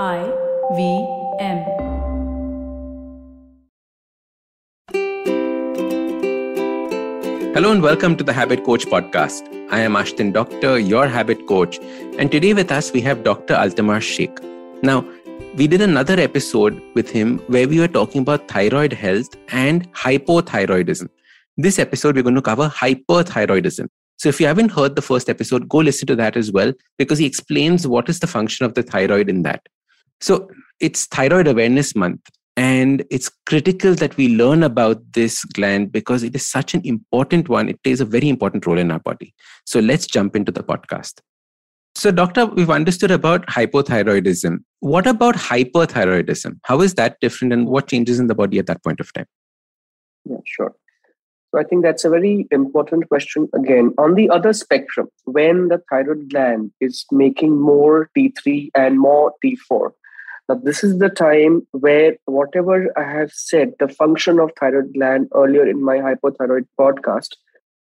I V M. Hello and welcome to the Habit Coach podcast. I am Ashdin Doctor, your habit coach, and today with us we have Dr. Altamash Shaikh. Now, we did another episode with him where we were talking about thyroid health and hypothyroidism. This episode, we're going to cover hyperthyroidism. So, if you haven't heard the first episode, go listen to that as well because he explains what is the function of the thyroid in that. So, it's Thyroid Awareness Month, and it's critical that we learn about this gland because it is such an important one. It plays a very important role in our body. So, let's jump into the podcast. So, doctor, we've understood about hypothyroidism. What about hyperthyroidism? How is that different and what changes in the body at that point of time? Yeah, sure. So, I think that's a very important question. Again, on the other spectrum, when the thyroid gland is making more T3 and more T4, now this is the time where whatever I have said, the function of thyroid gland earlier in my hypothyroid podcast,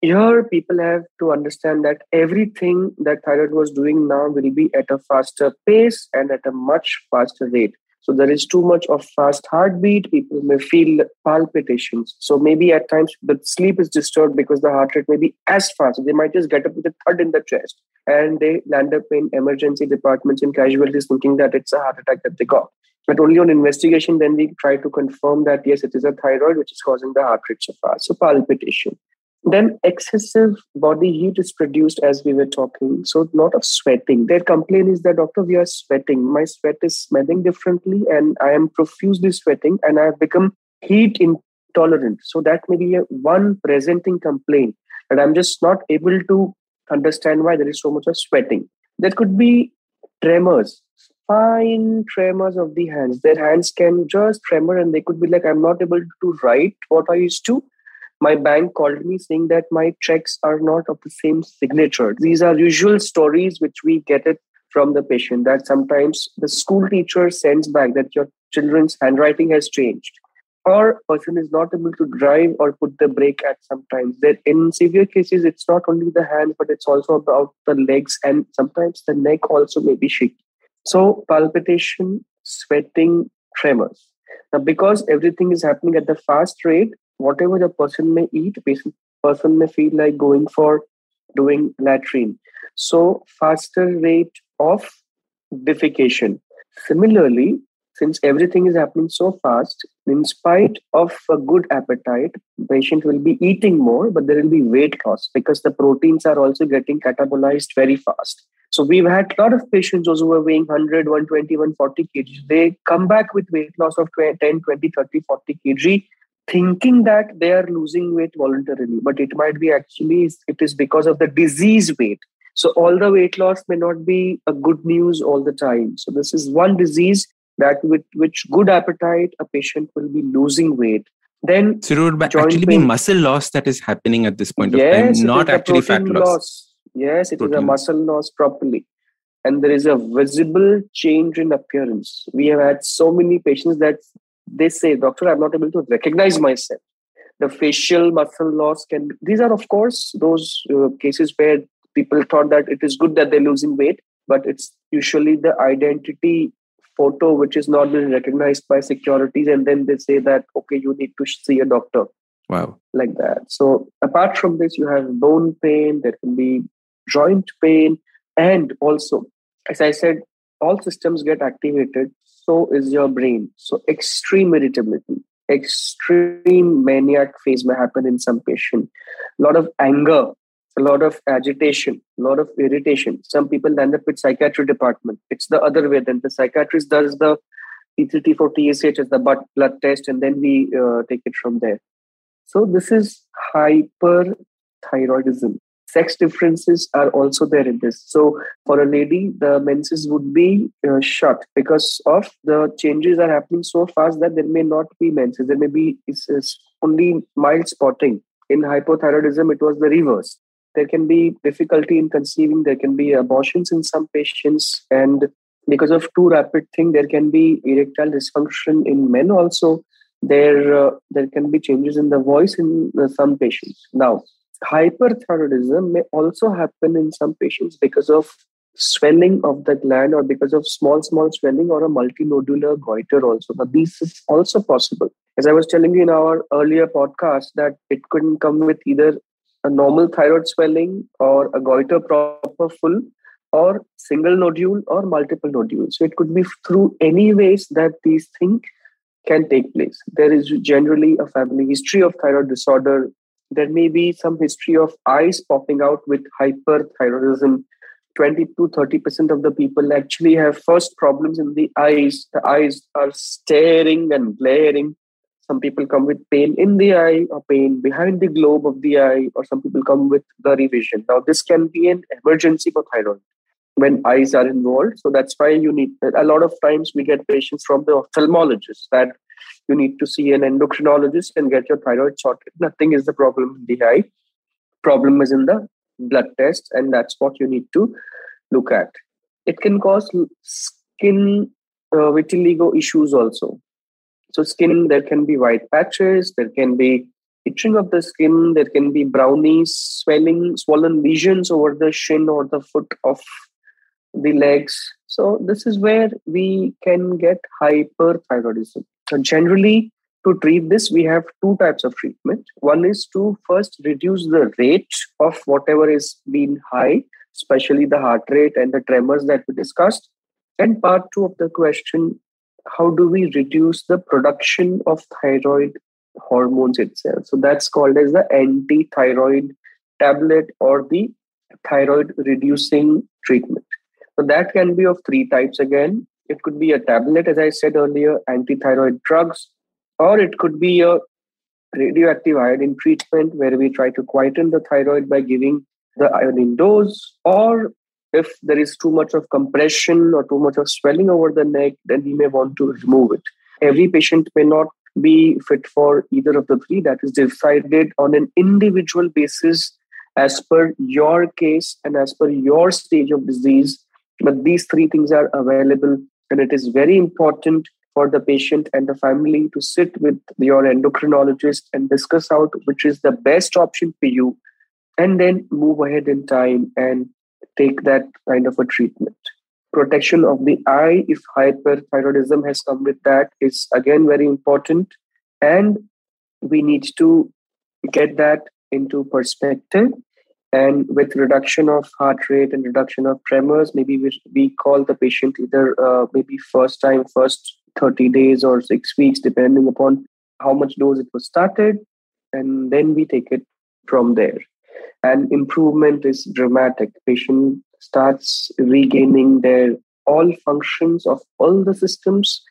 here people have to understand that everything that thyroid was doing now will be at a faster pace and at a much faster rate so there is too much of fast heartbeat. People may feel palpitations. So maybe at times the sleep is disturbed because the heart rate may be as fast. They might just get up with a thud in the chest and they land up in emergency departments and casualties thinking that it's a heart attack that they got. But only on investigation then we try to confirm that yes it is a thyroid which is causing the heart rate so fast. So palpitation then excessive body heat is produced as we were talking. So a lot of sweating. Their complaint is that doctor, we are sweating. My sweat is smelling differently and I am profusely sweating and I have become heat intolerant. So that may be a one presenting complaint that I'm just not able to understand why there is so much of sweating. There could be tremors, fine tremors of the hands. Their hands can just tremor and they could be like, I'm not able to write what I used to my bank called me saying that my checks are not of the same signature. These are usual stories which we get it from the patient that sometimes the school teacher sends back that your children's handwriting has changed. Or person is not able to drive or put the brake at sometimes. That in severe cases it's not only the hand but it's also about the legs and sometimes the neck also may be shaky. So palpitation sweating tremors. Now because everything is happening at the fast rate whatever the person may eat, person may feel like going for doing latrine. So faster rate of defecation. Similarly, since everything is happening so fast, in spite of a good appetite, patient will be eating more, but there will be weight loss because the proteins are also getting catabolized very fast. So we've had a lot of patients those who are weighing 100, 120, 140 kg. They come back with weight loss of 10, 20, 30, 40 kg thinking that they are losing weight voluntarily but it might be actually it is because of the disease weight so all the weight loss may not be a good news all the time so this is one disease that with which good appetite a patient will be losing weight then so it would actually pain. be muscle loss that is happening at this point yes, of time not actually fat loss. loss. yes it protein. is a muscle loss properly and there is a visible change in appearance we have had so many patients that they say, Doctor, I'm not able to recognize myself. The facial muscle loss can, these are, of course, those uh, cases where people thought that it is good that they're losing weight, but it's usually the identity photo which is not being recognized by securities. And then they say that, okay, you need to see a doctor. Wow. Like that. So, apart from this, you have bone pain, there can be joint pain, and also, as I said, all systems get activated so is your brain. So extreme irritability, extreme maniac phase may happen in some patient. A lot of anger, a lot of agitation, a lot of irritation. Some people end up with psychiatry department. It's the other way. Then the psychiatrist does the T3, T4, TSH as the blood test, and then we uh, take it from there. So this is hyperthyroidism sex differences are also there in this. So for a lady, the menses would be uh, shut because of the changes are happening so fast that there may not be menses. There may be it's, it's only mild spotting. In hypothyroidism, it was the reverse. There can be difficulty in conceiving. There can be abortions in some patients, and because of too rapid thing, there can be erectile dysfunction in men also. There, uh, there can be changes in the voice in uh, some patients. Now, hyperthyroidism may also happen in some patients because of swelling of the gland or because of small, small swelling or a multinodular goiter also. But this is also possible. As I was telling you in our earlier podcast, that it couldn't come with either a normal thyroid swelling or a goiter proper full or single nodule or multiple nodules. So it could be through any ways that these things can take place. There is generally a family history of thyroid disorder. There may be some history of eyes popping out with hyperthyroidism 20 to 30% of the people actually have first problems in the eyes. The eyes are staring and glaring. Some people come with pain in the eye or pain behind the globe of the eye, or some people come with blurry vision. Now, this can be an emergency for thyroid when eyes are involved. So that's why you need a lot of times we get patients from the ophthalmologist that you need to see an endocrinologist and get your thyroid sorted. Nothing is the problem in the eye. Problem is in the blood test, and that's what you need to look at. It can cause skin uh, vitiligo issues also. So, skin, there can be white patches, there can be itching of the skin, there can be brownies, swelling, swollen lesions over the shin or the foot of the legs. So, this is where we can get hyperthyroidism. So, generally, to treat this, we have two types of treatment. One is to first reduce the rate of whatever is being high, especially the heart rate and the tremors that we discussed. And part two of the question how do we reduce the production of thyroid hormones itself? So that's called as the anti thyroid tablet or the thyroid reducing treatment. So that can be of three types again. It could be a tablet, as I said earlier, anti thyroid drugs, or it could be a radioactive iodine treatment where we try to quieten the thyroid by giving the iodine dose or if there is too much of compression or too much of swelling over the neck then we may want to remove it. Every patient may not be fit for either of the three that is decided on an individual basis as per your case and as per your stage of disease. But these three things are available and it is very important for the patient and the family to sit with your endocrinologist and discuss out which is the best option for you and then move ahead in time and take that kind of a treatment. Protection of the eye if hyperthyroidism has come with that is again very important. And we need to get that into perspective and with reduction of heart rate and reduction of tremors maybe we, we call the patient either uh, maybe first time first 30 days or six weeks, depending upon how much dose it was started. And then we take it from there. And improvement is dramatic. Patient starts regaining their all functions of all the systems,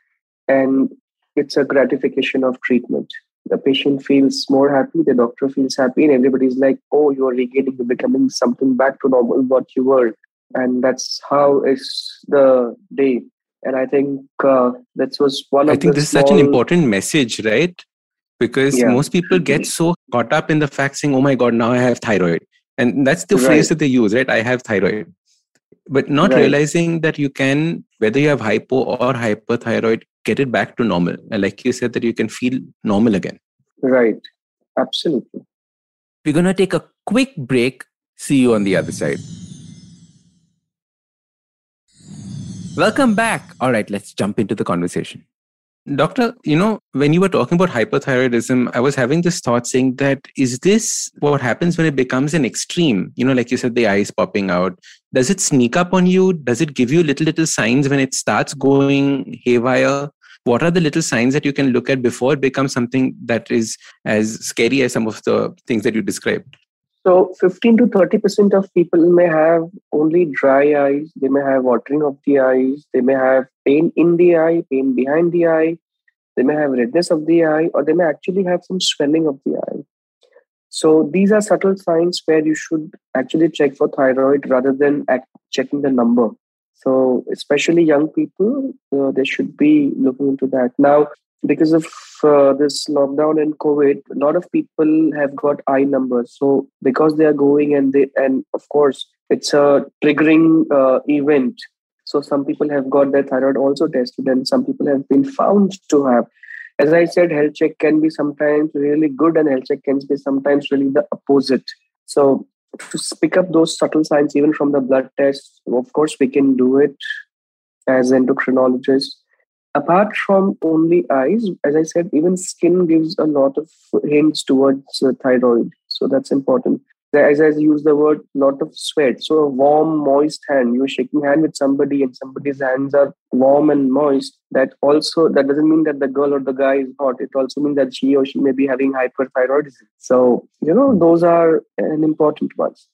and it's a gratification of treatment. The patient feels more happy, the doctor feels happy, and everybody's like, oh, you're regaining, you're becoming something back to normal, what you were. And that's how is the day and i think uh, that was one of i think this small... is such an important message right because yeah. most people get so caught up in the fact saying oh my god now i have thyroid and that's the right. phrase that they use right i have thyroid but not right. realizing that you can whether you have hypo or hyperthyroid get it back to normal and like you said that you can feel normal again right absolutely we're going to take a quick break see you on the other side Welcome back. All right, let's jump into the conversation. Doctor, you know, when you were talking about hyperthyroidism, I was having this thought saying that is this what happens when it becomes an extreme? You know, like you said, the eyes popping out. Does it sneak up on you? Does it give you little, little signs when it starts going haywire? What are the little signs that you can look at before it becomes something that is as scary as some of the things that you described? So 15 to 30% of people may have only dry eyes. They may have watering of the eyes. They may have pain in the eye, pain behind the eye. They may have redness of the eye, or they may actually have some swelling of the eye. So these are subtle signs where you should actually check for thyroid rather than checking the number. So especially young people, uh, they should be looking into that. Now, because of uh, this lockdown and covid a lot of people have got eye numbers. So because they are going and they and of course it's a triggering uh, event. So some people have got their thyroid also tested and some people have been found to have. As i said health check can be sometimes really good and health check can be sometimes really the opposite. So to pick up those subtle signs even from the blood tests, of course, we can do it as endocrinologists. Apart from only eyes, as I said, even skin gives a lot of hints towards uh, thyroid. So that's important as I use the word, lot of sweat. So a warm, moist hand. You're shaking hand with somebody, and somebody's hands are warm and moist. That also that doesn't mean that the girl or the guy is hot. It also means that she or she may be having hyperthyroidism. So you know those are an important ones.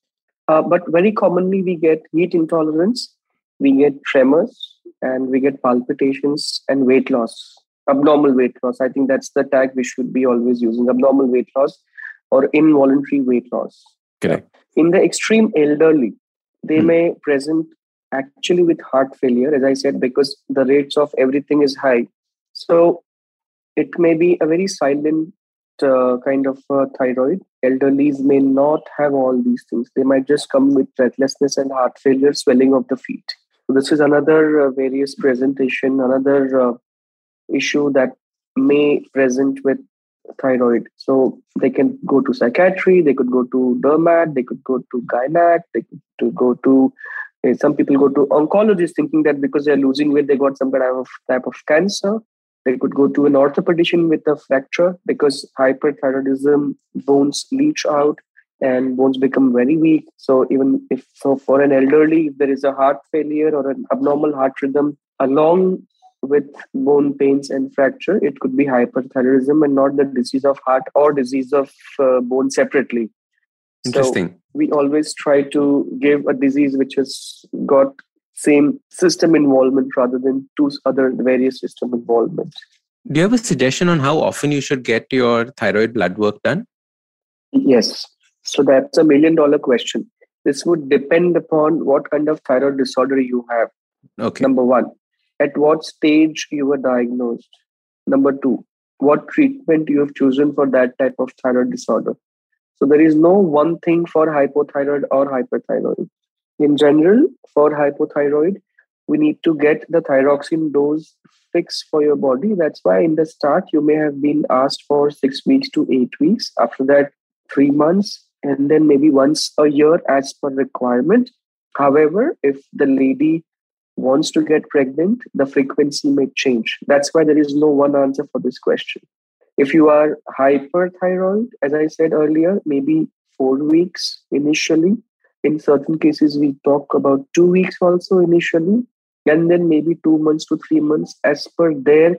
Uh, but very commonly we get heat intolerance, we get tremors, and we get palpitations and weight loss. Abnormal weight loss. I think that's the tag we should be always using. Abnormal weight loss or involuntary weight loss. Correct. In the extreme elderly, they hmm. may present actually with heart failure, as I said, because the rates of everything is high. So it may be a very silent uh, kind of uh, thyroid. Elderlies may not have all these things. They might just come with breathlessness and heart failure, swelling of the feet. So this is another uh, various presentation, another uh, issue that may present with thyroid. So they can go to psychiatry, they could go to dermat, they could go to gynac, they could to go to uh, some people go to oncologists thinking that because they're losing weight, they got some kind of type of cancer. They could go to an orthopedician with a fracture because hyperthyroidism bones leach out and bones become very weak. So even if so for an elderly, if there is a heart failure or an abnormal heart rhythm, along with bone pains and fracture, it could be hyperthyroidism and not the disease of heart or disease of uh, bone separately. Interesting. So we always try to give a disease which has got same system involvement rather than two other various system involvement. Do you have a suggestion on how often you should get your thyroid blood work done? Yes. So that's a million dollar question. This would depend upon what kind of thyroid disorder you have. Okay. Number one at what stage you were diagnosed. Number two, what treatment you have chosen for that type of thyroid disorder. So there is no one thing for hypothyroid or hyperthyroid. In general, for hypothyroid, we need to get the thyroxine dose fixed for your body. That's why in the start, you may have been asked for six weeks to eight weeks. After that, three months, and then maybe once a year as per requirement. However, if the lady wants to get pregnant, the frequency may change. That's why there is no one answer for this question. If you are hyperthyroid, as I said earlier, maybe four weeks initially. In certain cases, we talk about two weeks also initially, and then maybe two months to three months as per their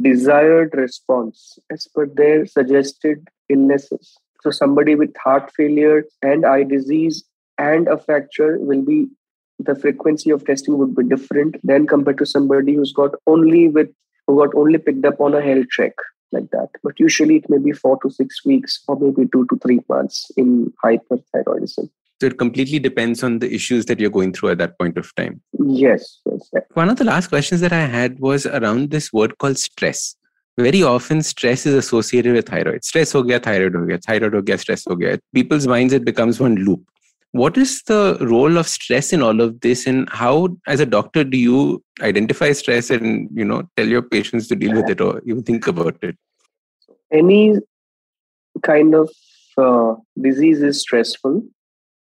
desired response, as per their suggested illnesses. So, somebody with heart failure and eye disease and a fracture will be the frequency of testing would be different than compared to somebody who's got only with who got only picked up on a health check like that. But usually it may be four to six weeks or maybe two to three months in hyperthyroidism. So it completely depends on the issues that you're going through at that point of time. Yes, yes. One of the last questions that I had was around this word called stress. Very often, stress is associated with thyroid. Stress ho gaya, thyroid ho gaya, thyroid ho gaya, stress ho gaya. People's minds, it becomes one loop what is the role of stress in all of this? And how as a doctor do you identify stress and you know tell your patients to deal with it or even think about it? Any kind of uh, disease is stressful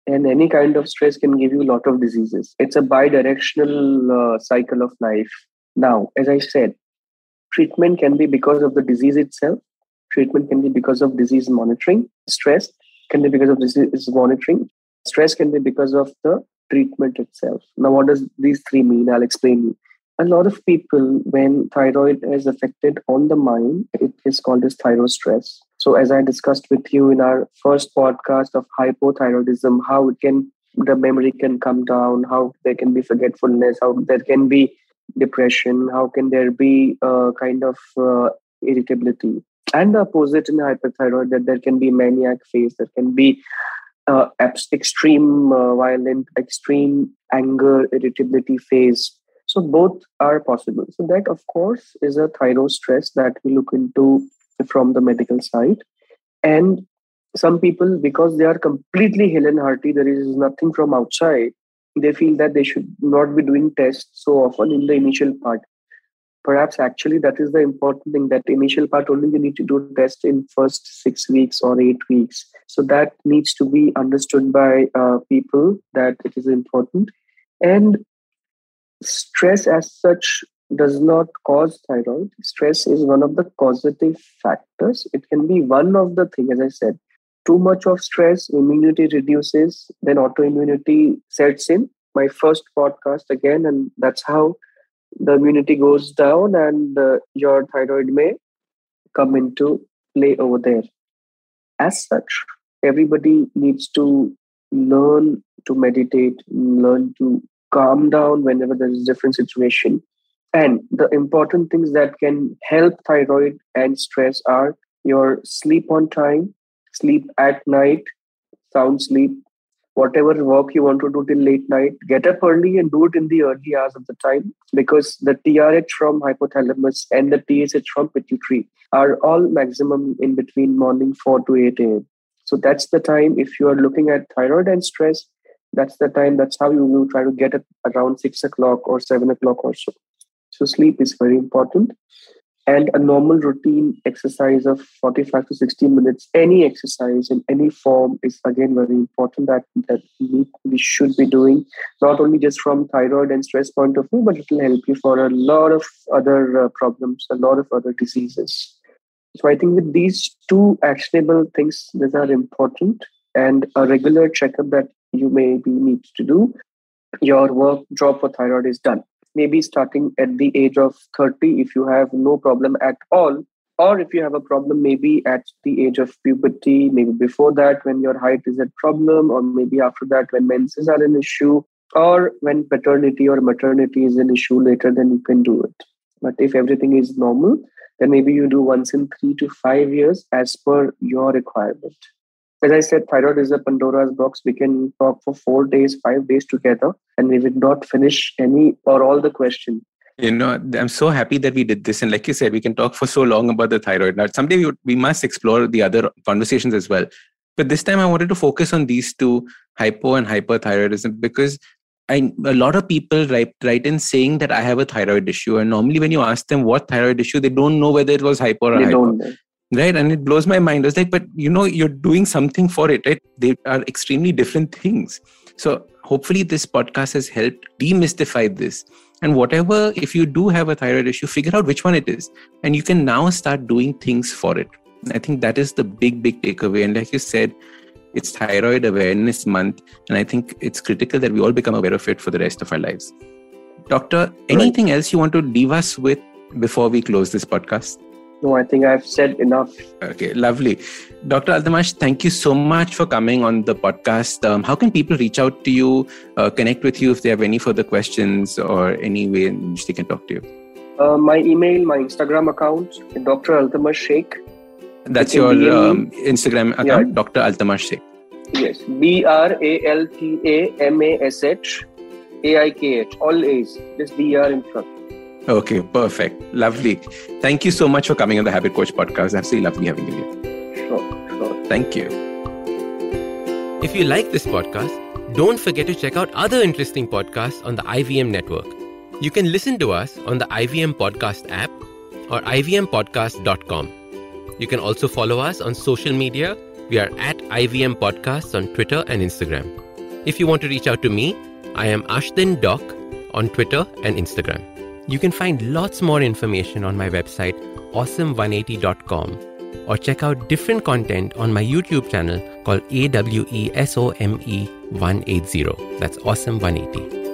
and any kind of stress can give you a lot of diseases. It's a bi-directional uh, cycle of life. Now as i said treatment can be because of the disease itself. Treatment can be because of disease monitoring. Stress can be because of disease monitoring Stress can be because of the treatment itself. Now, what does these three mean? I'll explain you. A lot of people, when thyroid is affected on the mind, it is called as thyroid stress. So, as I discussed with you in our first podcast of hypothyroidism, how it can the memory can come down, how there can be forgetfulness, how there can be depression, how can there be a kind of uh, irritability. And the opposite in hyperthyroid, that there can be maniac phase, there can be uh, extreme uh, violent, extreme anger, irritability phase. So both are possible. So that, of course, is a thyroid stress that we look into from the medical side. And some people, because they are completely hale and hearty, there is nothing from outside, they feel that they should not be doing tests so often in the initial part. Perhaps actually that is the important thing that initial part only you need to do test in first six weeks or eight weeks. So that needs to be understood by uh, people that it is important. And stress as such does not cause thyroid. Stress is one of the causative factors. It can be one of the thing as i said. Too much of stress immunity reduces then autoimmunity sets in. My first podcast again and that's how the immunity goes down and uh, your thyroid may come into play over there. As such everybody needs to learn to meditate learn to calm down whenever there is a different situation. And the important things that can help thyroid and stress are your sleep on time sleep at night sound sleep whatever work you want to do till late night, get up early and do it in the early hours of the time because the TRH from hypothalamus and the TSH from pituitary are all maximum in between morning 4 to 8 a.m. So that's the time if you are looking at thyroid and stress, that's the time, that's how you will try to get it around 6 o'clock or 7 o'clock or so. So sleep is very important and a normal routine exercise of 45 to 60 minutes any exercise in any form is again very important that that we, we should be doing not only just from thyroid and stress point of view but it will help you for a lot of other uh, problems a lot of other diseases. So i think with these two actionable things that are important and a regular checkup that you maybe need to do your work job for thyroid is done maybe starting at the age of 30 if you have no problem at all or if you have a problem maybe at the age of puberty maybe before that when your height is a problem or maybe after that when menses are an issue or when paternity or maternity is an issue later then you can do it. But if everything is normal then maybe you do once in 3 to 5 years as per your requirement as I said, thyroid is a Pandora's box. We can talk for four days, five days together, and we will not finish any or all the questions. You know, I'm so happy that we did this. And like you said, we can talk for so long about the thyroid. Now, someday we, we must explore the other conversations as well. But this time I wanted to focus on these two, hypo and hyperthyroidism, because I, a lot of people write, write in saying that I have a thyroid issue. And normally when you ask them what thyroid issue, they don't know whether it was hypo or they hypo right? And it blows my mind. I was like but you know you're doing something for it right? They are extremely different things. So hopefully this podcast has helped demystify this. And whatever if you do have a thyroid issue figure out which one it is. And you can now start doing things for it. I think that is the big big takeaway. And like you said it's thyroid awareness month. And i think it's critical that we all become aware of it for the rest of our lives. Doctor anything right. else you want to leave us with before we close this podcast no, I think I've said enough. Okay, lovely. Dr. Altamash, thank you so much for coming on the podcast. Um, how can people reach out to you, uh, connect with you if they have any further questions or any way in which they can talk to you? Uh, my email, my Instagram account, Dr. Altamash Shaikh. That's your um, Instagram account, yeah. Dr. Altamash Shaikh. Yes, B R A L T A M A S H A I K H, all A's, just D R in front. Okay, perfect. Lovely. Thank you so much for coming on the Habit Coach podcast. I absolutely lovely having you here. Sure, sure. Thank you. If you like this podcast, don't forget to check out other interesting podcasts on the IVM network. You can listen to us on the IVM Podcast app or ivmpodcast.com. You can also follow us on social media. We are at IVM Podcasts on Twitter and Instagram. If you want to reach out to me, I am Ashdin Doc on Twitter and Instagram. You can find lots more information on my website, awesome180.com, or check out different content on my YouTube channel called AWESOME 180. That's Awesome 180.